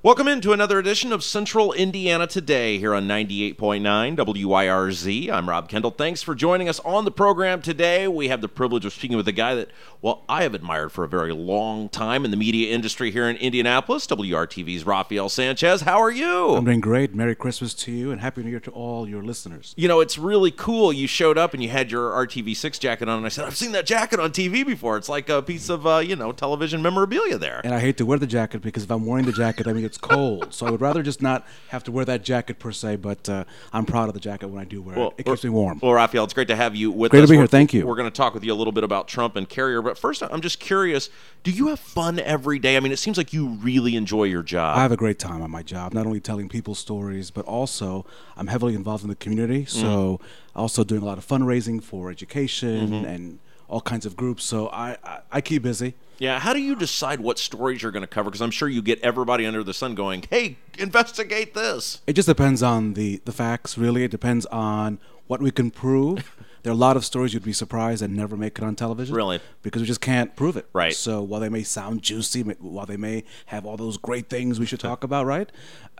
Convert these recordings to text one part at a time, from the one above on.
Welcome into another edition of Central Indiana Today here on 98.9 WYRZ. I'm Rob Kendall. Thanks for joining us on the program today. We have the privilege of speaking with a guy that, well, I have admired for a very long time in the media industry here in Indianapolis. WRTV's Rafael Sanchez. How are you? I'm doing great. Merry Christmas to you and Happy New Year to all your listeners. You know, it's really cool. You showed up and you had your RTV6 jacket on, and I said, I've seen that jacket on TV before. It's like a piece of, uh, you know, television memorabilia there. And I hate to wear the jacket because if I'm wearing the jacket, I mean, it's cold. so I would rather just not have to wear that jacket per se, but uh, I'm proud of the jacket when I do wear Well, it. It keeps me warm. Well, Rafael, it's great to have you with us. Great to be here. We're- Thank you. We're going to talk with you a little bit about Trump and Carrier, but first, I'm just curious: Do you have fun every day? I mean, it seems like you really enjoy your job. I have a great time on my job, not only telling people stories, but also I'm heavily involved in the community. Mm-hmm. So also doing a lot of fundraising for education Mm-hmm. and all kinds of groups. So I, I, I keep busy. Yeah. How do you decide what stories you're going to cover? Because I'm sure you get everybody under the sun going, "Hey, investigate this." It just depends on the, the facts, really. It depends on what we can prove. there are a lot of stories you'd be surprised that never make it on television. Really? Because we just can't prove it. Right. So while they may sound juicy, while they may have all those great things we should talk about, right?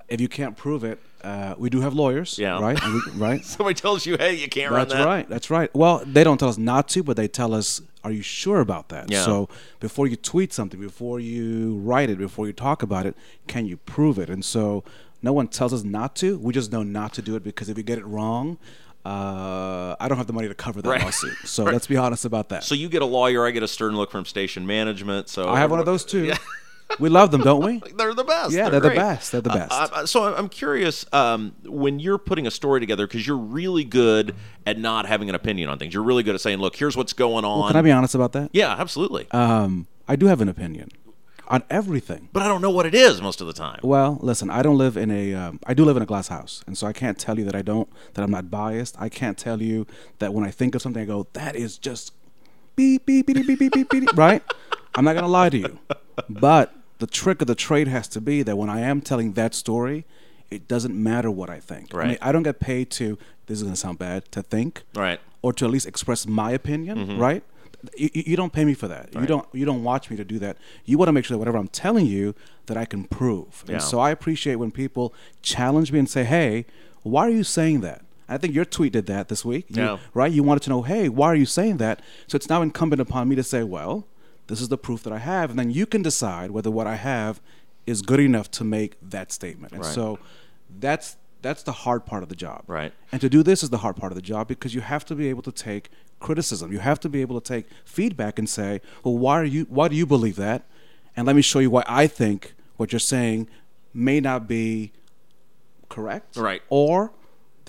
If you can't prove it, uh, we do have lawyers. Yeah. Right? We, right? Somebody tells you, "Hey, you can't That's run that." right. That's right. Well, they don't tell us not to, but they tell us, "Are you sure about that?" Yeah. So before you tweet something, before you write it, before you talk about it, can you prove it? And so no one tells us not to. We just know not to do it because if you get it wrong, uh, I don't have the money to cover that Right. lawsuit. So let's be honest about that. So you get a lawyer, I get a stern look from station management. So I have one of those too. We love them, don't we? They're the best. Yeah, they're the best. They're the best. Uh, uh, so I'm curious um, when you're putting a story together because you're really good at not having an opinion on things. You're really good at saying, "Look, here's what's going on." Can I be honest about that? yeah, absolutely. Um, I do have an opinion on everything. but I don't know what it is most of the time. Well, listen, I don't live in a. Um, I do live in a glass house, and so I can't tell you that I don't. That I'm not biased. I can't tell you that when I think of something, I go, "That is just beep beep beep beep beep beep beep." beep," right? I'm not gonna lie to you. but the trick of the trade has to be that when I am telling that story, it doesn't matter what I think. I mean, Right. I don't get paid to. This is going to sound bad to think, Right. Or to at least express my opinion, mm-hmm. right? You, you you don't pay me for that. Right. You don't. You don't watch me to do that. You want to make sure that whatever I'm telling you that I can prove. Yeah. And so I appreciate when people challenge me and say, "Hey, why are you saying that?" I think your tweet did that this week. You- Yeah. Right? You wanted to know, "Hey, why are you saying that?" So it's now incumbent upon me to say, "Well, this is the proof that I have," and then you can decide whether what I have is good enough to make that statement. And Right. so that's that's the hard part of the job. Right. And to do this is the hard part of the job because you have to be able to take criticism. You have to be able to take feedback and say, "Well, why are you why do you believe that?" And let me show you why I think what you're saying may not be correct. Right. Or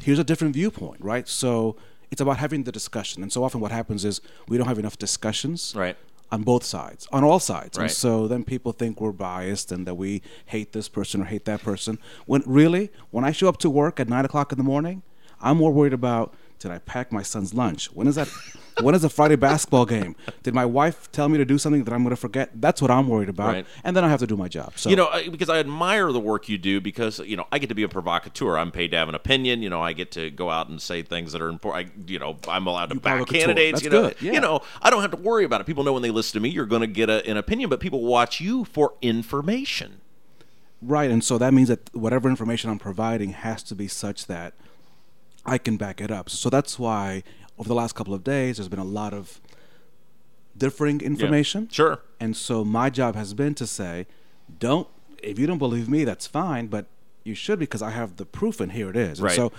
here's a different viewpoint, right? So it's about having the discussion. And so often what happens is we don't have enough discussions Right. On both sides, on all sides. Right. And so then people think we're biased and that we hate this person or hate that person. When really, when I show up to work at nine o'clock in the morning, I'm more worried about did I pack my son's lunch? When is that? when is the Friday basketball game? Did my wife tell me to do something that I'm going to forget? That's what I'm worried about. Right. And then I have to do my job. So You know, because I admire the work you do because, you know, I get to be a provocateur. I'm paid to have an opinion. You know, I get to go out and say things that are important. I, you know, I'm allowed to You back candidates. That's you know, good. Yeah. you know, I don't have to worry about it. People know when they listen to me, you're going to get a, an opinion, but people watch you for information. Right, and so that means that whatever information I'm providing has to be such that I can back it up. So that's why over the last couple of days, there's been a lot of differing information. Sure. And so my job has been to say, don't, if you don't believe me, that's fine, but you should because I have the proof and here it is. And Right. so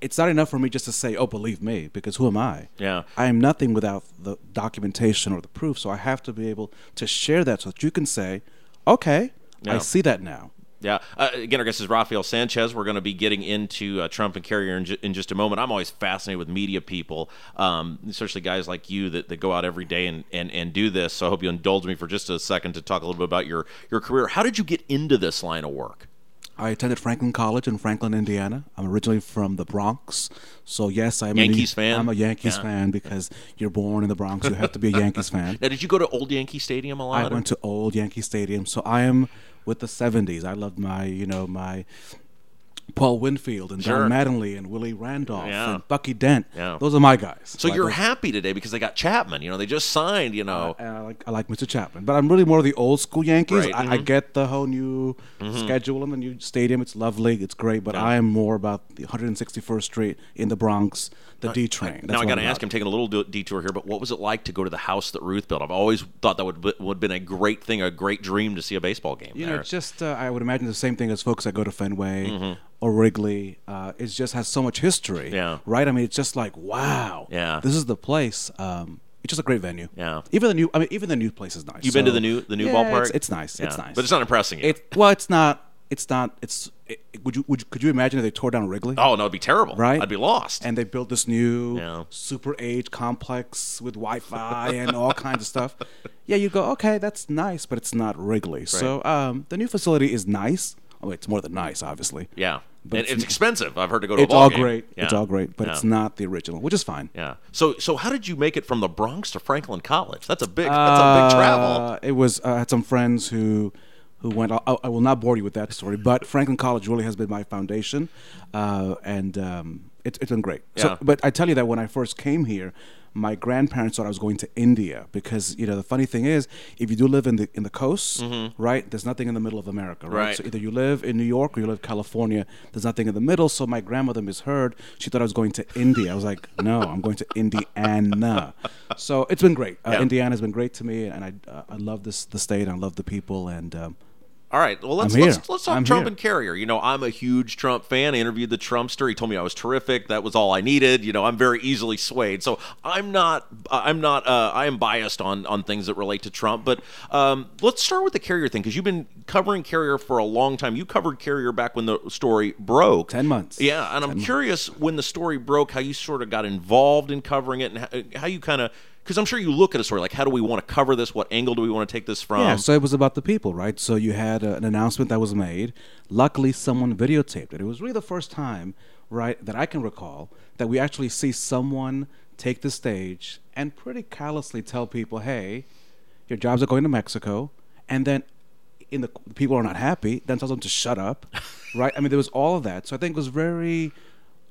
it's not enough for me just to say, oh, believe me, because who am I? Yeah. I am nothing without the documentation or the proof. So I have to be able to share that so that you can say, okay, Yeah. I see that now. Yeah. Uh, again, our guest is Rafael Sanchez. We're going to be getting into uh, Trump and Carrier in, ju- in just a moment. I'm always fascinated with media people, um, especially guys like you that, that go out every day and, and, and do this. So I hope you indulge me for just a second to talk a little bit about your, your career. How did you get into this line of work? I attended Franklin College in Franklin, Indiana. I'm originally from the Bronx, so yes, I'm Yankees a, fan? I'm a Yankees Yeah. fan because you're born in the Bronx. You have to be a Yankees fan. Now, did you go to Old Yankee Stadium a lot? I went to old Yankee Stadium, so I am with the '70s. I loved my, you know, my Paul Winfield and Sure. Don Mattingly and Willie Randolph Yeah. and Bucky Dent. Yeah. Those are my guys. so Like, you're those- happy today because they got Chapman. You know, they just signed. You know, and I like I like Mr. Chapman, but I'm really more of the old school Yankees. Right, I, I mhm. get the whole new schedule and the new stadium. It's lovely, it's great, but Yeah. I am more about the 161st Street in the Bronx, the D train. now I got to ask. I'm taking a little de- detour here, but what was it like to go to the house that Ruth built? I've always thought that would would have been a great thing, a great dream to see a baseball game You there. know, just uh, I would imagine the same thing as folks that go to Fenway Mm-hmm. Or Wrigley. Uh, it just has so much history. Yeah. Right. I mean, it's just like wow. Yeah. This is the place. Um, it's just a great venue. Yeah. Even the new. I mean, even the new place is nice. You've been to the new the new Yeah, ballpark. It's, it's nice. It's nice. but it's not impressing you. It well, it's not. It's not. It's. It, would you? Would you? Could you imagine if they tore down Wrigley? oh no, it'd be terrible. Right? I'd be lost. And they built this new Yeah. super age complex with Wi-Fi and all kinds of stuff. Yeah, you go, okay, that's nice, but it's not Wrigley. So um, the new facility is nice. Oh, it's more than nice, obviously. yeah, But it's- it's expensive. I've heard to go to It's all game. great. Yeah. It's all great, but Yeah. it's not the original, which is fine. Yeah. So so how did you make it from the Bronx to Franklin College? That's a big that's a big travel. Uh, it was. I had some friends who who went. I, I will not bore you with that story, but Franklin College really has been my foundation, uh, and um, it, it's been great. Yeah. So, but I tell you that when I first came here, my grandparents thought I was going to India because you know the funny thing is, if you do live in the in the coast, right, there's nothing in the middle of America, right? Mm-hmm. Right. So either you live in New York or you live in California. There's nothing in the middle. So my grandmother misheard. She thought I was going to India. I was like, no, I'm going to Indiana. So it's been great. Uh, Yeah. Indiana's been great to me, and I uh, I love this the state. I love the people, and um, All right. Well, let's let's, let's talk I'm Trump here. and Carrier. You know, I'm a huge Trump fan. I interviewed the Trumpster. He told me I was terrific. That was all I needed. You know, I'm very easily swayed. So I'm not. I'm not. Uh, I am biased on on things that relate to Trump. But um, let's start with the Carrier thing because you've been covering Carrier for a long time. You covered Carrier back when the story broke. 10 months. Yeah, and I'm curious when the story broke, how you sort of got involved in covering it, and how, how you kind of. Because I'm sure you look at a story like, how do we want to cover this? What angle do we want to take this from? yeah. So it was about the people, right? So you had uh, an announcement that was made. Luckily, someone videotaped it. It was really the first time, right, that I can recall that we actually see someone take the stage and pretty callously tell people, "Hey, your jobs are going to Mexico." and then in the people are not happy, then tells them to shut up, right? I mean, there was all of that. So I think it was very,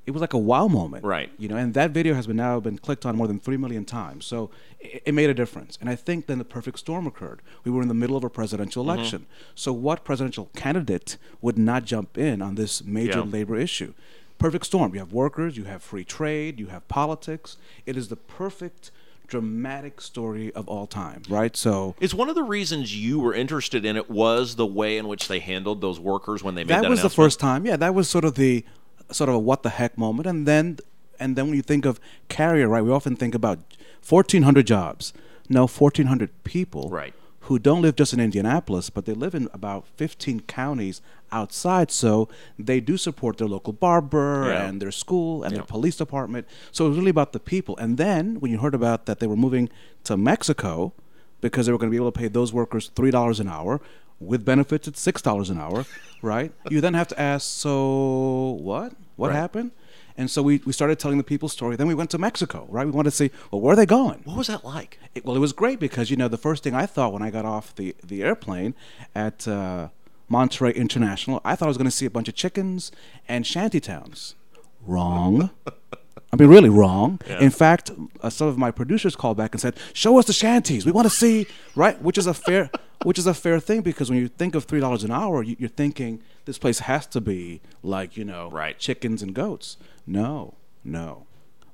it was like a wow moment, Right. You know, and that video has been now been clicked on more than three million times. So it, it made a difference. And I think then the perfect storm occurred. We were in the middle of a presidential Mm-hmm. election. So what presidential candidate would not jump in on this major Yeah. labor issue? Perfect storm. You have workers, you have free trade, you have politics. It is the perfect dramatic story of all time, right? So it's one of the reasons you were interested in it was the way in which they handled those workers when they made that, that was the first time. Yeah, that was sort of the sort of a what the heck moment. And then and then when you think of carrier, right? We often think about 1,400 jobs. No, 1,400 people. Right. Who don't live just in Indianapolis, but they live in about 15 counties outside. So they do support their local barber Yeah. and their school and Yeah. their police department. So it was really about the people. And then when you heard about that they were moving to Mexico because they were going to be able to pay those workers $3 an hour with benefits at $6 an hour, right? You then have to ask, so what? What Right. happened? And so we, we started telling the people's story. Then we went to Mexico, right? We wanted to see, well, where are they going? What was that like? It, well, it was great because you know the first thing I thought when I got off the the airplane at uh, Monterrey International, I thought I was going to see a bunch of chickens and shanty towns. Wrong. I mean, really wrong. In fact, uh, some of my producers called back and said, "Show us the shanties. We want to see." Right, which is a fair, which is a fair thing because when you think of three dollars an hour, you, you're thinking this place has to be like you know, Right. chickens and goats. No, no.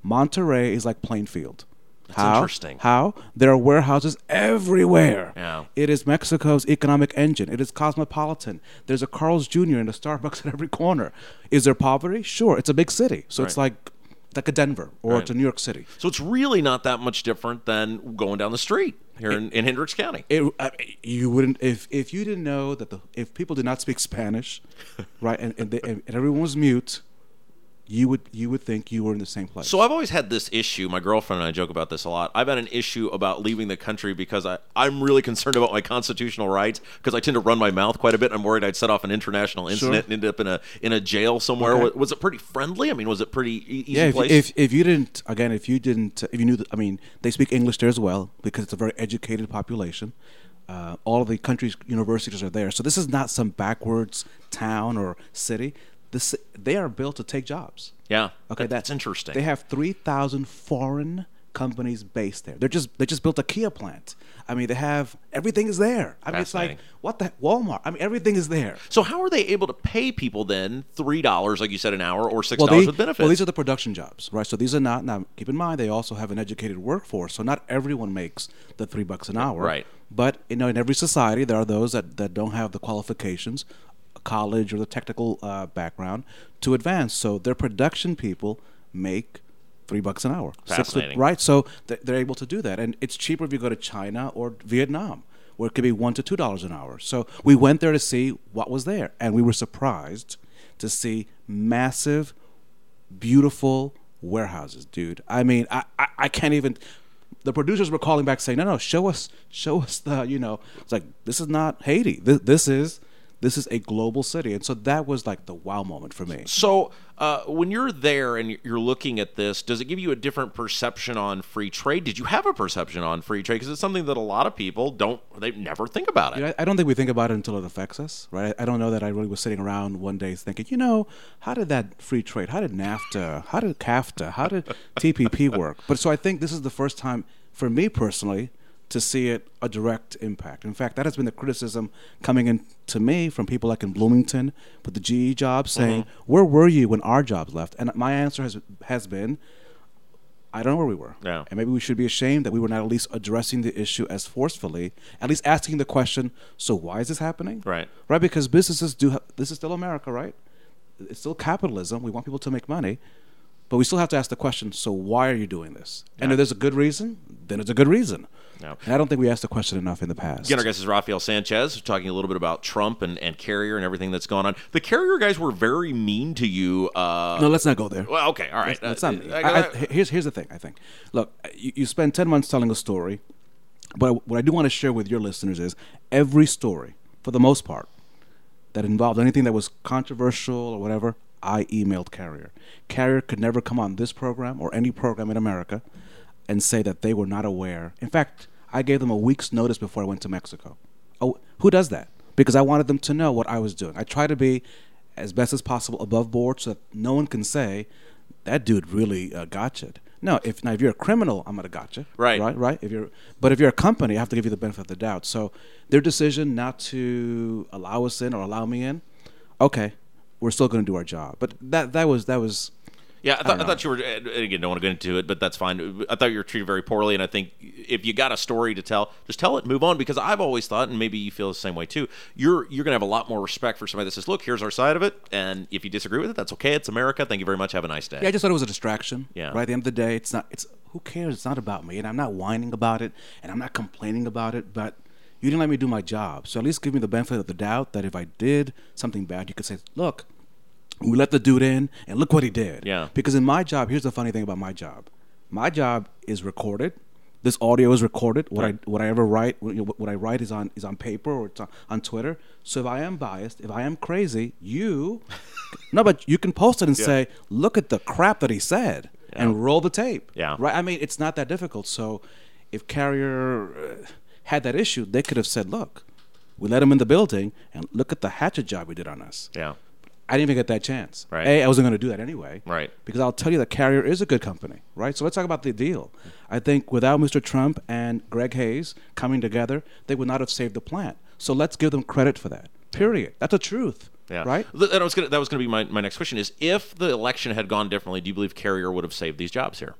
Monterrey is like Plainfield. That's How? interesting. How? There are warehouses everywhere. Yeah. It is Mexico's economic engine. It is cosmopolitan. There's a Carl's Jr. and a Starbucks at every corner. Is there poverty? Sure. It's a big city. So it's like like a Denver or Right. a New York City. So it's really not that much different than going down the street here in, in Hendricks County. It, I, you wouldn't if if you didn't know that the if people did not speak Spanish, right, and and, they, and everyone was mute, you would you would think you were in the same place. So I've always had this issue. My girlfriend and I joke about this a lot. I've had an issue about leaving the country because I, I'm really concerned about my constitutional rights because I tend to run my mouth quite a bit. I'm worried I'd set off an international incident and end up in a in a jail somewhere. Okay. Was, it pretty friendly? I mean, was it pretty easy yeah, if, place? if if you didn't again, if you didn't, if you knew, that, I mean, they speak English there as well because it's a very educated population. Uh, all of the country's universities are there, so this is not some backwards town or city. This they are built to take jobs. yeah. Okay, that- that's interesting. They have three thousand foreign companies based there. They're just they just built a Kia plant. I mean, they have everything is there. I mean, it's like what the Walmart. I mean, everything is there. so how are they able to pay people then three dollars, like you said, an hour, or six dollars they- with benefits? well, these are the production jobs, right? So these are not. Now, keep in mind, they also have an educated workforce. So not everyone makes the three bucks an hour, Right. But you know, in every society, there are those that, that don't have the qualifications, college or the technical uh, background to advance. So their production people make three bucks an hour, Six Fascinating. right? So th- they're able to do that, and it's cheaper if you go to China or Vietnam. Where it could be one to two dollars an hour. So we went there to see what was there, and we were surprised to see massive beautiful warehouses, dude. I mean, I, I, I can't even. The producers were calling back saying, "No, no, show us, show us the, you know." It's like this is not Haiti. This, this is, this is a global city, and so that was like the wow moment for me. So, uh, when you're there and you're looking at this, does it give you a different perception on free trade? Did you have a perception on free trade? Because it's something that a lot of people don't, they never think about it. You know, I I don't think we think about it until it affects us, right? I don't know that I really was sitting around one day thinking, you know, how did that free trade, how did NAFTA, how did CAFTA, how did TPP work? But so I think this is the first time for me personally to see it a direct impact. In fact, that has been the criticism coming in to me from people like in Bloomington with the GE jobs mm-hmm. saying, "Where were you when our jobs left?" And my answer has has been, I don't know where we were. Yeah. And maybe we should be ashamed that we were not at least addressing the issue as forcefully, at least asking the question, so why is this happening? Right. Right? Because businesses do, ha- this is still America, right? It's still capitalism. We want people to make money. But we still have to ask the question, so why are you doing this? And if there's a good reason, then it's a good reason. Yeah. And I don't think we asked the question enough in the past. Again, our guest is Rafael Sanchez, talking a little bit about Trump and, and Carrier and everything that's gone on. The Carrier guys were very mean to you. Uh, no, let's not go there. well, okay, all right. That's Uh, not me. I- I, I- I, here's here's the thing. I think. Look, you, you spend ten months telling a story, but what I do want to share with your listeners is every story, for the most part, that involved anything that was controversial or whatever, I emailed Carrier. Carrier could never come on this program or any program in America and say that they were not aware. In fact, I gave them a week's notice before I went to Mexico. Oh, Who does that? Because I wanted them to know what I was doing. I try to be as best as possible above board so that no one can say that dude really uh, gotcha. No, if now if you're a criminal, I'm gonna gotcha. Right. Right. Right. If you're, but if you're a company, I have to give you the benefit of the doubt. So their decision not to allow us in or allow me in, okay, we're still gonna do our job. But that that was that was Yeah, I, thought, don't I, thought you were. and Again, don't want to get into it, but that's fine. I thought you were treated very poorly, and I think if you got a story to tell, just tell it, and move on. Because I've always thought, and maybe you feel the same way too. You're you're gonna have a lot more respect for somebody that says, "Look, here's our side of it," and if you disagree with it, that's okay. It's America. Thank you very much. Have a nice day. Yeah, I just thought it was a distraction. Yeah. Right at the end of the day, it's not. It's who cares? It's not about me, and I'm not whining about it, and I'm not complaining about it. But you didn't let me do my job, so at least give me the benefit of the doubt that if I did something bad, you could say, "Look, we let the dude in, and look what he did." Yeah. Because in my job, here's the funny thing about my job: my job is recorded. This audio is recorded. What Right. I what I ever write, what, you know, what I write is on is on paper or it's on, on Twitter. So if I am biased, if I am crazy, you no, but you can post it and say, "Look at the crap that he said," and roll the tape. Yeah. right. I mean, it's not that difficult. So if Carrier uh, had that issue, they could have said, "Look, we let him in the building, and look at the hatchet job he did on us." yeah. I didn't even get that chance. Right. A, I wasn't going to do that anyway. Right. Because I'll tell you that Carrier is a good company, right? So let's talk about the deal. I think without Mr. Trump and Greg Hayes coming together, they would not have saved the plant. So let's give them credit for that. Period. That's the truth. Yeah. Right? Th- That was gonna, that was going to be my, my next question: Is if the election had gone differently, do you believe Carrier would have saved these jobs here?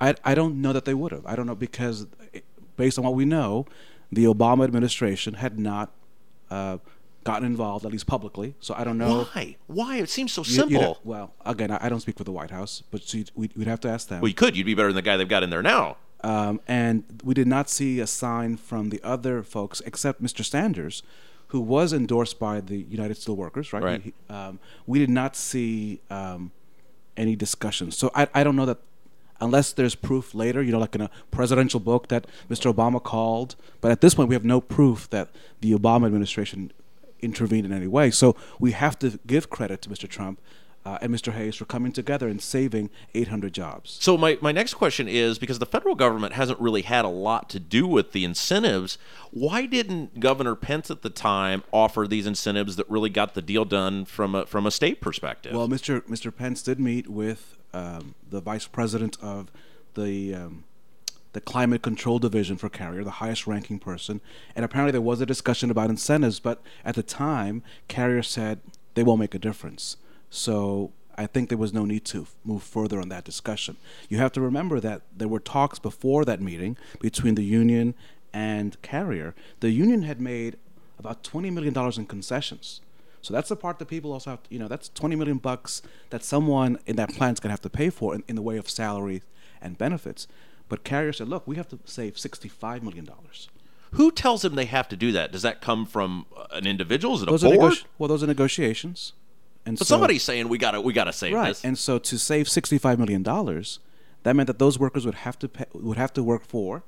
I, I don't know that they would have. I don't know because, based on what we know, the Obama administration had not uh, gotten involved, at least publicly. So I don't know. Why? Why? It seems so You- you'd simple. well, again, I, I don't speak for the White House, but so we'd, we'd have to ask them. well, you could. You'd be better than the guy they've got in there now. Um, and we did not see a sign from the other folks except Mr. Sanders, who was endorsed by the United Steelworkers, right? Right. He- um, we did not see um, any discussion. So I, I don't know that unless there's proof later, you know, like in a presidential book that Mr. Obama called. But at this point, we have no proof that the Obama administration intervened in any way. So we have to give credit to Mr. Trump uh, and Mr. Hayes for coming together and saving 800 jobs. So my, my next question is because the federal government hasn't really had a lot to do with the incentives, why didn't Governor Pence at the time offer these incentives that really got the deal done from a, from a state perspective? Well, Mr. Mr. Pence did meet with um, the vice president of the um, the climate control division for Carrier, the highest ranking person, and apparently there was a discussion about incentives. But at the time, Carrier said they won't make a difference. So I think there was no need to move further on that discussion. You have to remember that there were talks before that meeting between the union and Carrier. The union had made about twenty million dollars in concessions. So that's the part that people also have. To, you know, that's twenty million bucks that someone in that plant's gonna have to pay for in, in the way of salaries and benefits. But Carrier said, "Look, we have to save sixty-five million dollars." Who tells them they have to do that? Does that come from uh, an individual? Is it a Those are board? negoti- well, those are negotiations. And but so- somebody's saying we got to we got to save right. this. And so to save sixty-five million dollars, that meant that those workers would have to pay, would have to work for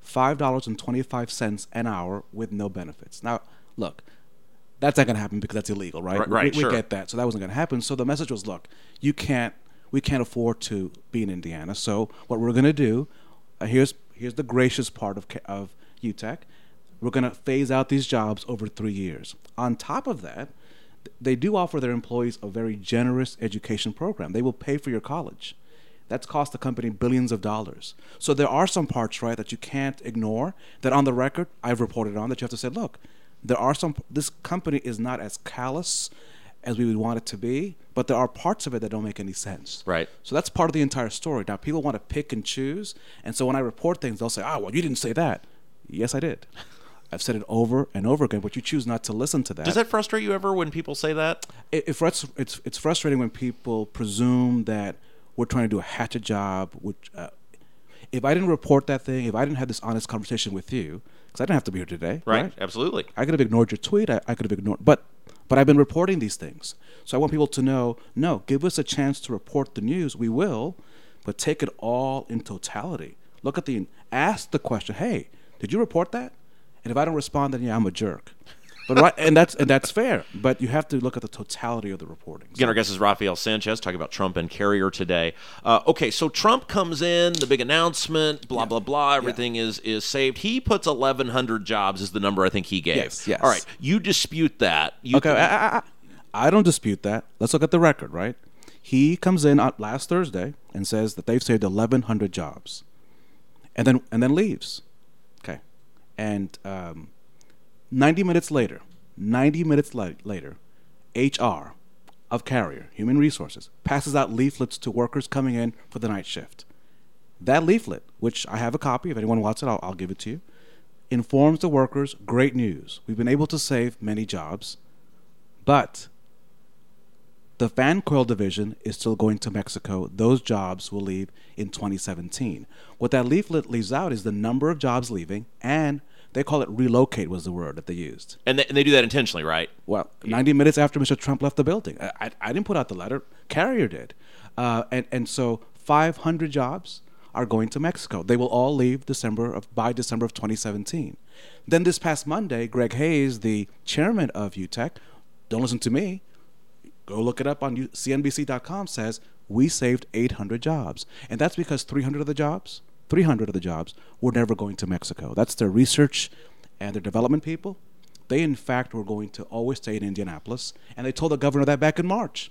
five dollars and twenty-five cents an hour with no benefits. Now, look, that's not going to happen because that's illegal, right? Right, right, we, sure. we get that. So that wasn't going to happen. So the message was, look, you can't, we can't afford to be in Indiana. So what we're going to do, uh, here's here's the gracious part of of UTEC. We're going to phase out these jobs over three years. On top of that, they do offer their employees a very generous education program. They will pay for your college. That's cost the company billions of dollars. So there are some parts, right, that you can't ignore. That on the record, I've reported on that you have to say, look, there are some. This company is not as callous as we would want it to be, but there are parts of it that don't make any sense. Right. So that's part of the entire story. Now people want to pick and choose, and so when I report things, they'll say, "Ah, well, you didn't say that." Yes, I did. I've said it over and over again, but you choose not to listen to that. Does that frustrate you ever when people say that? it, it frus- it's it's frustrating when people presume that we're trying to do a hatchet job. Which, uh, if I didn't report that thing, if I didn't have this honest conversation with you, because I didn't have to be here today, Right. Absolutely. I could have ignored your tweet. I, I could have ignored, but but I've been reporting these things. So I want people to know, no, give us a chance to report the news. We will, but take it all in totality. Look at the ask the question. Hey, did you report that? And if I don't respond, then yeah, I'm a jerk. But right, and that's and that's fair. But you have to look at the totality of the reporting. Again, our guest is Rafael Sanchez talking about Trump and Carrier today. Uh, okay, so Trump comes in, the big announcement, blah blah blah. Everything is is saved. He puts 1,100 jobs is the number I think he gave. Yes, yes. All right, you dispute that. You Okay, I, I, I- I don't dispute that. Let's look at the record, right? He comes in last Thursday and says that they've saved 1,100 jobs, and then and then leaves. Okay, and um, 90 minutes later, 90 minutes la- later, HR of Carrier Human Resources passes out leaflets to workers coming in for the night shift. That leaflet, which I have a copy, if anyone wants it, I'll, I'll give it to you, informs the workers great news. We've been able to save many jobs, but the fan coil division is still going to Mexico. Those jobs will leave in 2017. What that leaflet leaves out is the number of jobs leaving, and they call it relocate, was the word that they used. and they, and they do that intentionally, right? Well, 90 minutes after Mr. Trump left the building. I, I, I didn't put out the letter, Carrier did. Uh, and, and so 500 jobs are going to Mexico. They will all leave December of, by December of 2017. Then this past Monday, Greg Hayes, the chairman of UTEC, don't listen to me, go look it up on CNBC.com, says we saved 800 jobs. And that's because 300 of the jobs, 300 of the jobs were never going to Mexico. That's their research and their development people. They, in fact, were going to always stay in Indianapolis, and they told the governor that back in March.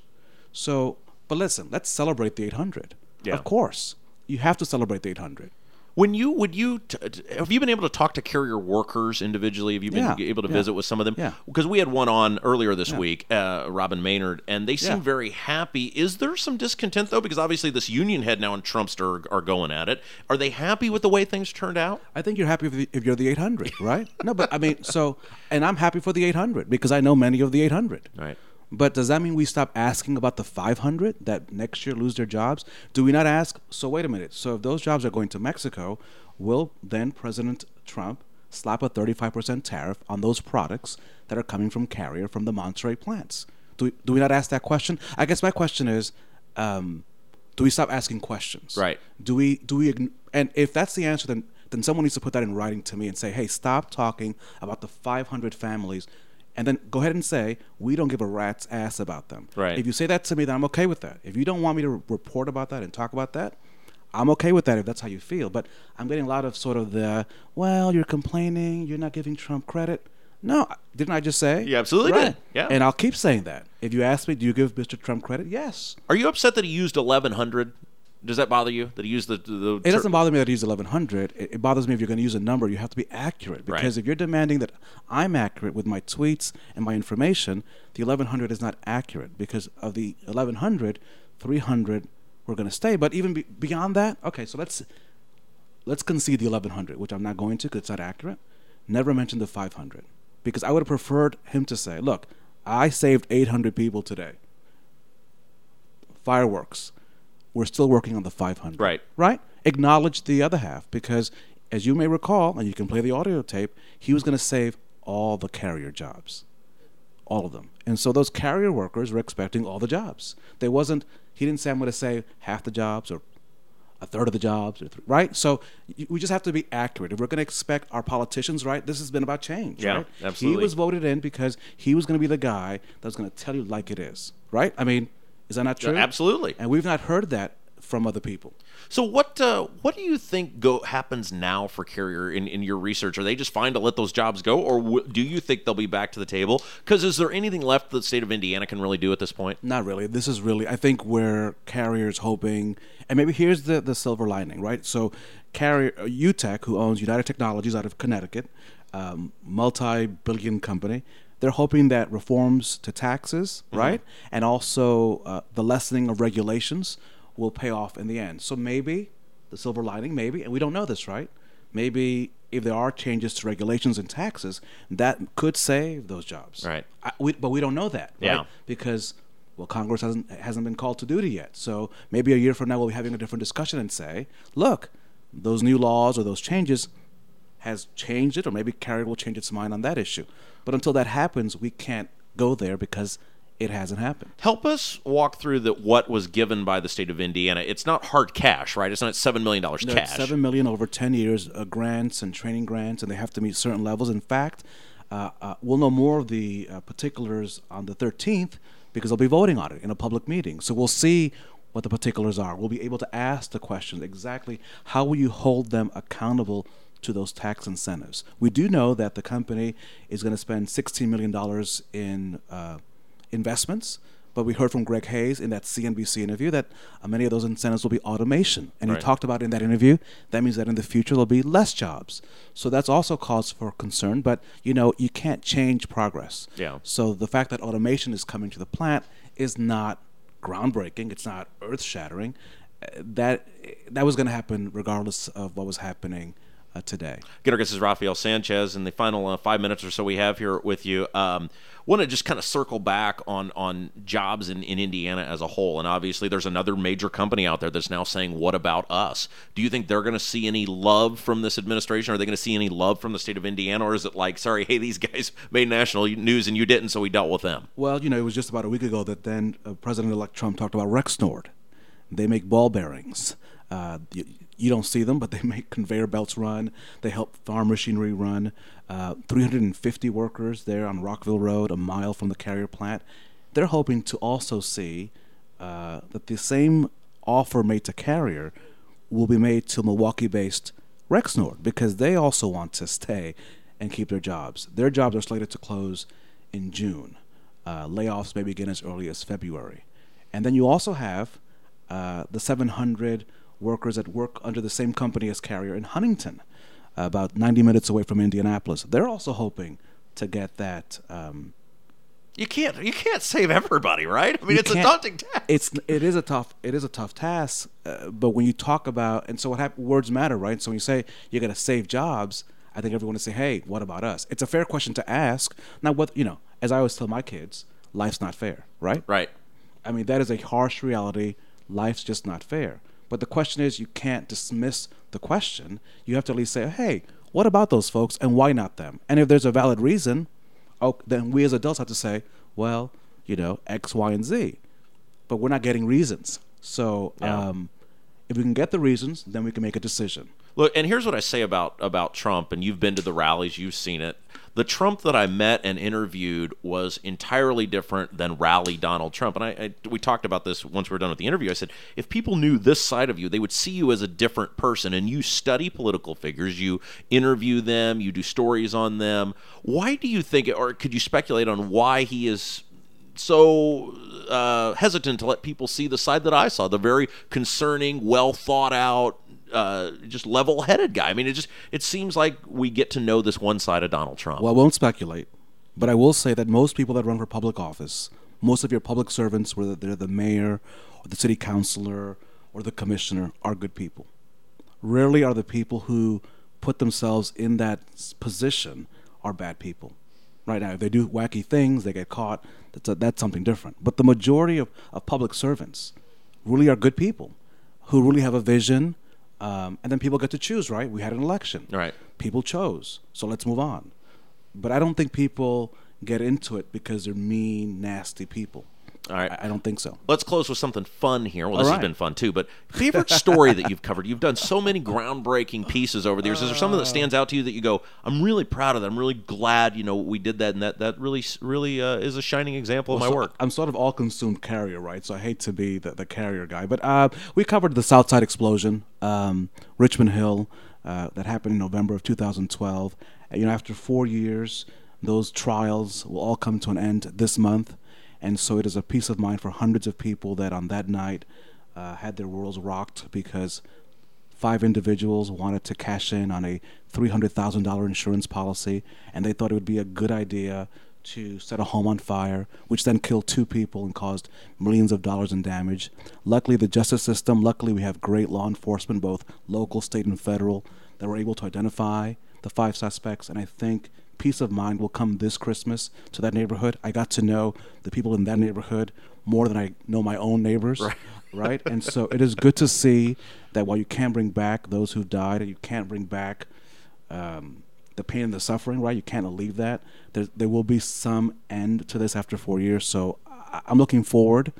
So, but listen, let's celebrate the 800. Yeah. Of course, you have to celebrate the 800. When you would you t- have you been able to talk to carrier workers individually? Have you been Yeah, able to yeah. visit with some of them? Yeah. Because we had one on earlier this week, uh, Robin Maynard, and they seem Yeah. very happy. Is there some discontent though? Because obviously this union head now and Trumpster are, are going at it. Are they happy with the way things turned out? I think you're happy if, if you're the 800, right? no, but I mean, so, and I'm happy for the 800 because I know many of the 800. Right. But does that mean we stop asking about the 500 that next year lose their jobs? Do we not ask? So wait a minute. So if those jobs are going to Mexico, will then President Trump slap a 35% tariff on those products that are coming from Carrier from the Monterrey plants? Do we, do we not ask that question? I guess my question is, um, do we stop asking questions? Right. Do we do we and if that's the answer, then then someone needs to put that in writing to me and say, hey, stop talking about the 500 families. And then go ahead and say we don't give a rat's ass about them. Right. If you say that to me, then I'm okay with that. If you don't want me to re- report about that and talk about that, I'm okay with that if that's how you feel. But I'm getting a lot of sort of the well, you're complaining, you're not giving Trump credit. No, didn't I just say? You absolutely did. Yeah. And I'll keep saying that. If you ask me, do you give Mr. Trump credit? Yes. Are you upset that he used 1,100? Does that bother you that he used the? the It doesn't bother me that he used 1100. It, it bothers me if you're going to use a number, you have to be accurate. Because Right. if you're demanding that I'm accurate with my tweets and my information, the 1100 is not accurate. Because of the 1100, 300 we're going to stay. But even be, beyond that, okay, so let's let's concede the 1100, which I'm not going to because it's not accurate. Never mention the 500 because I would have preferred him to say, "Look, I saved 800 people today. Fireworks. We're still working on the 500." Right. Right? Acknowledge the other half because as you may recall, and you can play the audio tape, he was going to save all the carrier jobs all of them. And so those carrier workers were expecting all the jobs. There wasn't, he didn't say, I'm going to save half the jobs or a third of the jobs, or th- right? So we just have to be accurate. If we're going to expect our politicians, right, this has been about change, Yeah, right? absolutely. He was voted in because he was going to be the guy that's going to tell you like it is, right? I mean, is that not true? absolutely. And we've not heard that from other people. So what uh, what do you think go happens now for Carrier in, in your research? Are they just fine to let those jobs go, or w- do you think they'll be back to the table? Because is there anything left the state of Indiana can really do at this point? Not really. This is really, I think, where Carrier's hoping, and maybe here's the, the silver lining, right? So, Carrier, uh, UTEC, who owns United Technologies out of Connecticut, um, multi billion company, they're hoping that reforms to taxes, right? And also uh, the lessening of regulations will pay off in the end. So, maybe the silver lining, maybe, and we don't know this, right? Maybe if there are changes to regulations and taxes, that could save those jobs. Right. I, we, but we don't know that, right? Because well, Congress hasn't hasn't been called to duty yet. So maybe a year from now we'll be having a different discussion and say, look, those new laws or those changes has changed it, or maybe Carrier will change its mind on that issue. But until that happens, we can't go there because it hasn't happened. Help us walk through the, what was given by the state of Indiana. It's not hard cash, right? It's not seven million dollars No, it's cash. Seven million over ten years, uh, grants and training grants, and they have to meet certain levels. In fact, uh, uh, we'll know more of the uh, particulars on the 13th because they'll be voting on it in a public meeting. So we'll see what the particulars are. We'll be able to ask the questions exactly how will you hold them accountable to those tax incentives. We do know that the company is going to spend $16 million in uh, investments. But we heard from Greg Hayes in that CNBC interview that uh, many of those incentives will be automation. And Right. he talked about in that interview that means that in the future there'll be less jobs. So that's also cause for concern. But you know you can't change progress. Yeah. So the fact that automation is coming to the plant is not groundbreaking. It's not earth shattering. That that was going to happen regardless of what was happening uh, today. Get our guest is Rafael Sanchez. In the final uh, five minutes or so we have here with you, um, want to just kind of circle back on on jobs in, in Indiana as a whole. And obviously, there's another major company out there that's now saying, "What about us?" Do you think they're going to see any love from this administration? Are they going to see any love from the state of Indiana, or is it like, "Sorry, hey, these guys made national news and you didn't, so we dealt with them"? Well, you know, it was just about a week ago that then uh, President-elect Trump talked about Rexnord. They make ball bearings. Uh, you, don't see them, but they make conveyor belts run. They help farm machinery run. Uh, 350 workers there on Rockville Road, a mile from the carrier plant. They're hoping to also see uh, that the same offer made to Carrier will be made to Milwaukee-based Rexnord because they also want to stay and keep their jobs. Their jobs are slated to close in June. Uh, layoffs may begin as early as February. And then you also have uh, the 700 workers that work under the same company as Carrier in Huntington, about 90 minutes away from Indianapolis. They're also hoping to get that. Um, You can't you can't save everybody, right? I mean, it's a daunting task. It's it is a tough it is a tough task, uh, but when you talk about and so what hap- words matter, right? So when you say you're going to save jobs, I think everyone will say, "Hey, what about us?" It's a fair question to ask. Now, what you know, as I always tell my kids, life's not fair, right? right. I mean, that is a harsh reality. Life's just not fair. But the question is, you can't dismiss the question. You have to at least say, hey, what about those folks and why not them? And if there's a valid reason, oh, then we as adults have to say, well, you know, X, Y, and Z. But we're not getting reasons. So Yeah. um, if we can get the reasons, then we can make a decision. Look, and here's what I say about about Trump, and you've been to the rallies, you've seen it. The Trump that I met and interviewed was entirely different than rally Donald Trump. And I, I we talked about this once we were done with the interview. I said if people knew this side of you, they would see you as a different person. And you study political figures, you interview them, you do stories on them. Why do you think, or could you speculate on why he is so uh, hesitant to let people see the side that I saw, the very concerning, well thought out, uh, just level headed guy. I mean, it just it seems like we get to know this one side of Donald Trump. Well, I won't speculate, but I will say that most people that run for public office, most of your public servants, whether they're the mayor or the city councilor or the commissioner, are good people. Rarely are the people who put themselves in that position are bad people. Right now, if they do wacky things, they get caught. That's a, that's something different. But the majority of, of public servants really are good people who really have a vision. Um, and then people get to choose, right? We had an election Right. people chose. So let's move on. But I don't think people get into it because they're mean, nasty people. All right. I, I don't think so. Let's close with something fun here. Well, this All has been fun too. But favorite story that you've covered? You've done so many groundbreaking pieces over the years. Is there something that stands out to you that you go, "I'm really proud of that. I'm really glad you know we did that, and that that really really uh, is a shining example of my So work." I'm sort of all consumed carrier, right? So I hate to be the, the carrier guy. But uh, we covered the Southside explosion, um, Richmond Hill, uh, that happened in November of 2012. You know, after four years, those trials will all come to an end this month. And so it is a peace of mind for hundreds of people that on that night uh, had their worlds rocked because five individuals wanted to cash in on a $300,000 insurance policy, and they thought it would be a good idea to set a home on fire, which then killed two people and caused millions of dollars in damage. Luckily, the justice system, luckily, we have great law enforcement, both local, state, and federal, that were able to identify the five suspects, and I think peace of mind will come this Christmas to that neighborhood. I got to know the people in that neighborhood more than I know my own neighbors Right. right? And so it is good to see that while you can't bring back those who died, and you can't bring back um, the pain and the suffering, right? You can't alleviate that. There, there will be some end to this after four years. So I, I'm looking forward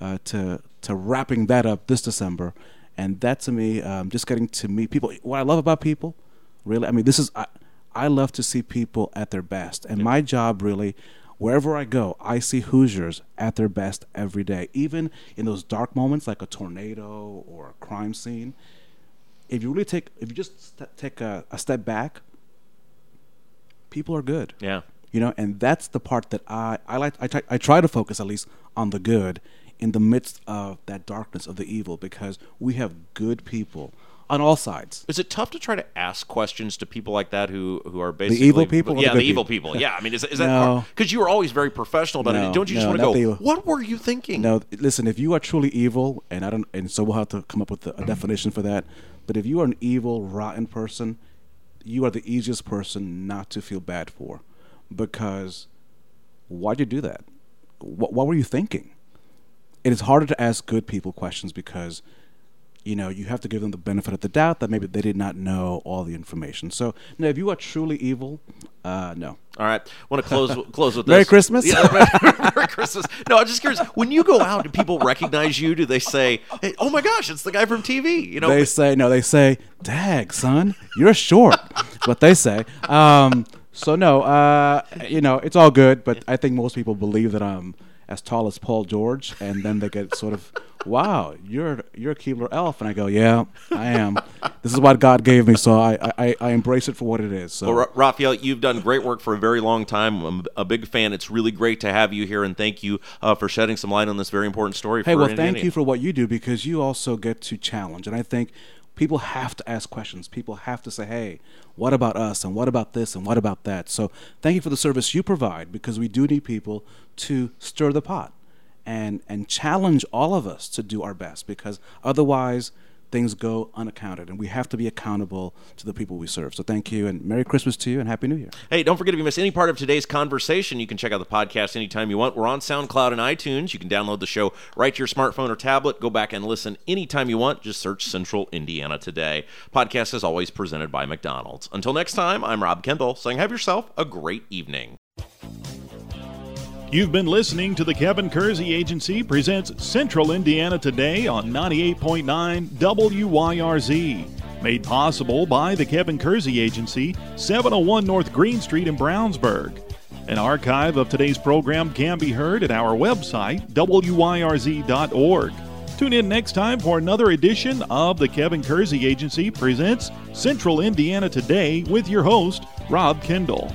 uh, to to wrapping that up this December, and that to me, um, just getting to meet people. What I love about people, really, I mean, this is I, I love to see people at their best. And my job really, wherever I go, I see Hoosiers at their best every day. Even in those dark moments like a tornado or a crime scene, if you really take, if you just st- take a, a step back, people are good. Yeah. You know, and that's the part that I, I like. I, try- I try to focus at least on the good in the midst of that darkness of the evil because we have good people on all sides. Is it tough to try to ask questions to people like that who who are basically the evil people or the Yeah, the evil people? people. Yeah, I mean, is, is that No. Because you were always very professional about No, it. Don't you just no, want to go? What were you thinking? No, listen. If you are truly evil, and I don't, and so we'll have to come up with a, a definition for that. But if you are an evil, rotten person, you are the easiest person not to feel bad for, because why'd you do that? What, what were you thinking? It is harder to ask good people questions because, you know, you have to give them the benefit of the doubt that maybe they did not know all the information. So, no, if you are truly evil, uh, no. All right, I want to close close with this. Merry Christmas. Yeah, Merry, Merry Christmas. No, I'm just curious. When you go out, do people recognize you? Do they say, hey, "Oh my gosh, it's the guy from TV"? You know, they say no. They say, "Dag, son, you're short." What they say. Um, so no, uh, you know, it's all good. But I think most people believe that I'm as tall as Paul George, and then they get sort of, "Wow, you're you're a Keebler elf," and I go, "Yeah, I am. This is what God gave me, so I I, I embrace it for what it is." So. Well, Ra- Rafael, you've done great work for a very long time. I'm a big fan. It's really great to have you here, and thank you uh, for shedding some light on this very important story. Hey, for well, Indiana. thank you for what you do because you also get to challenge. And I think people have to ask questions. People have to say, hey, what about us? And what about this? And what about that? So thank you for the service you provide because we do need people to stir the pot and, and challenge all of us to do our best because otherwise things go unaccounted. And we have to be accountable to the people we serve. So thank you. And Merry Christmas to you and Happy New Year. Hey, don't forget if you miss any part of today's conversation, you can check out the podcast anytime you want. We're on SoundCloud and iTunes. You can download the show right to your smartphone or tablet. Go back and listen anytime you want. Just search Central Indiana Today. Podcast is always presented by McDonald's. Until next time, I'm Rob Kendall saying have yourself a great evening. You've been listening to the Kevin Kersey Agency presents Central Indiana Today on 98.9 WYRZ. Made possible by the Kevin Kersey Agency, 701 North Green Street in Brownsburg. An archive of today's program can be heard at our website, wyrz.org. Tune in next time for another edition of the Kevin Kersey Agency presents Central Indiana Today with your host, Rob Kendall.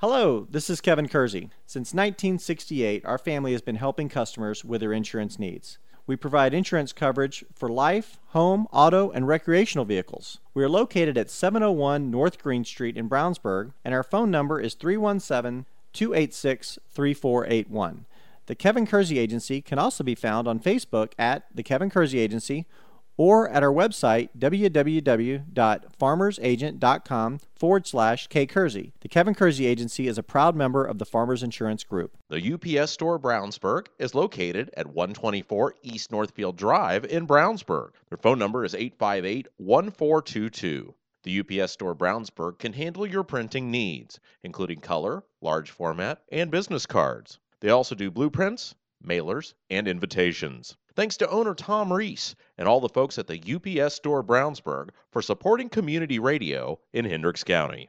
Hello, this is Kevin Kersey. Since 1968, our family has been helping customers with their insurance needs. We provide insurance coverage for life, home, auto, and recreational vehicles. We are located at 701 North Green Street in Brownsburg, and our phone number is 317 286 3481. The Kevin Kersey Agency can also be found on Facebook at The Kevin Kersey Agency or at our website, www.farmersagent.com forward slash K Kersey. The Kevin Kersey Agency is a proud member of the Farmers Insurance Group. The UPS Store Brownsburg is located at 124 East Northfield Drive in Brownsburg. Their phone number is 858 1422. The UPS Store Brownsburg can handle your printing needs, including color, large format, and business cards. They also do blueprints, mailers, and invitations. Thanks to owner Tom Reese and all the folks at the UPS Store Brownsburg for supporting community radio in Hendricks County.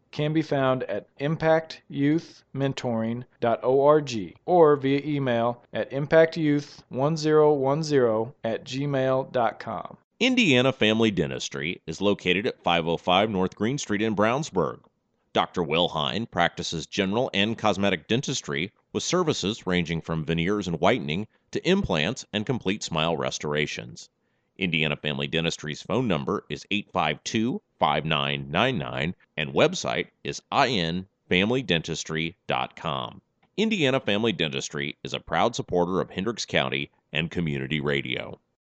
can be found at impactyouthmentoring.org or via email at impactyouth1010 at gmail.com. Indiana Family Dentistry is located at 505 North Green Street in Brownsburg. Dr. Will Hine practices general and cosmetic dentistry with services ranging from veneers and whitening to implants and complete smile restorations. Indiana Family Dentistry's phone number is 852 5999 and website is infamilydentistry.com. Indiana Family Dentistry is a proud supporter of Hendricks County and community radio.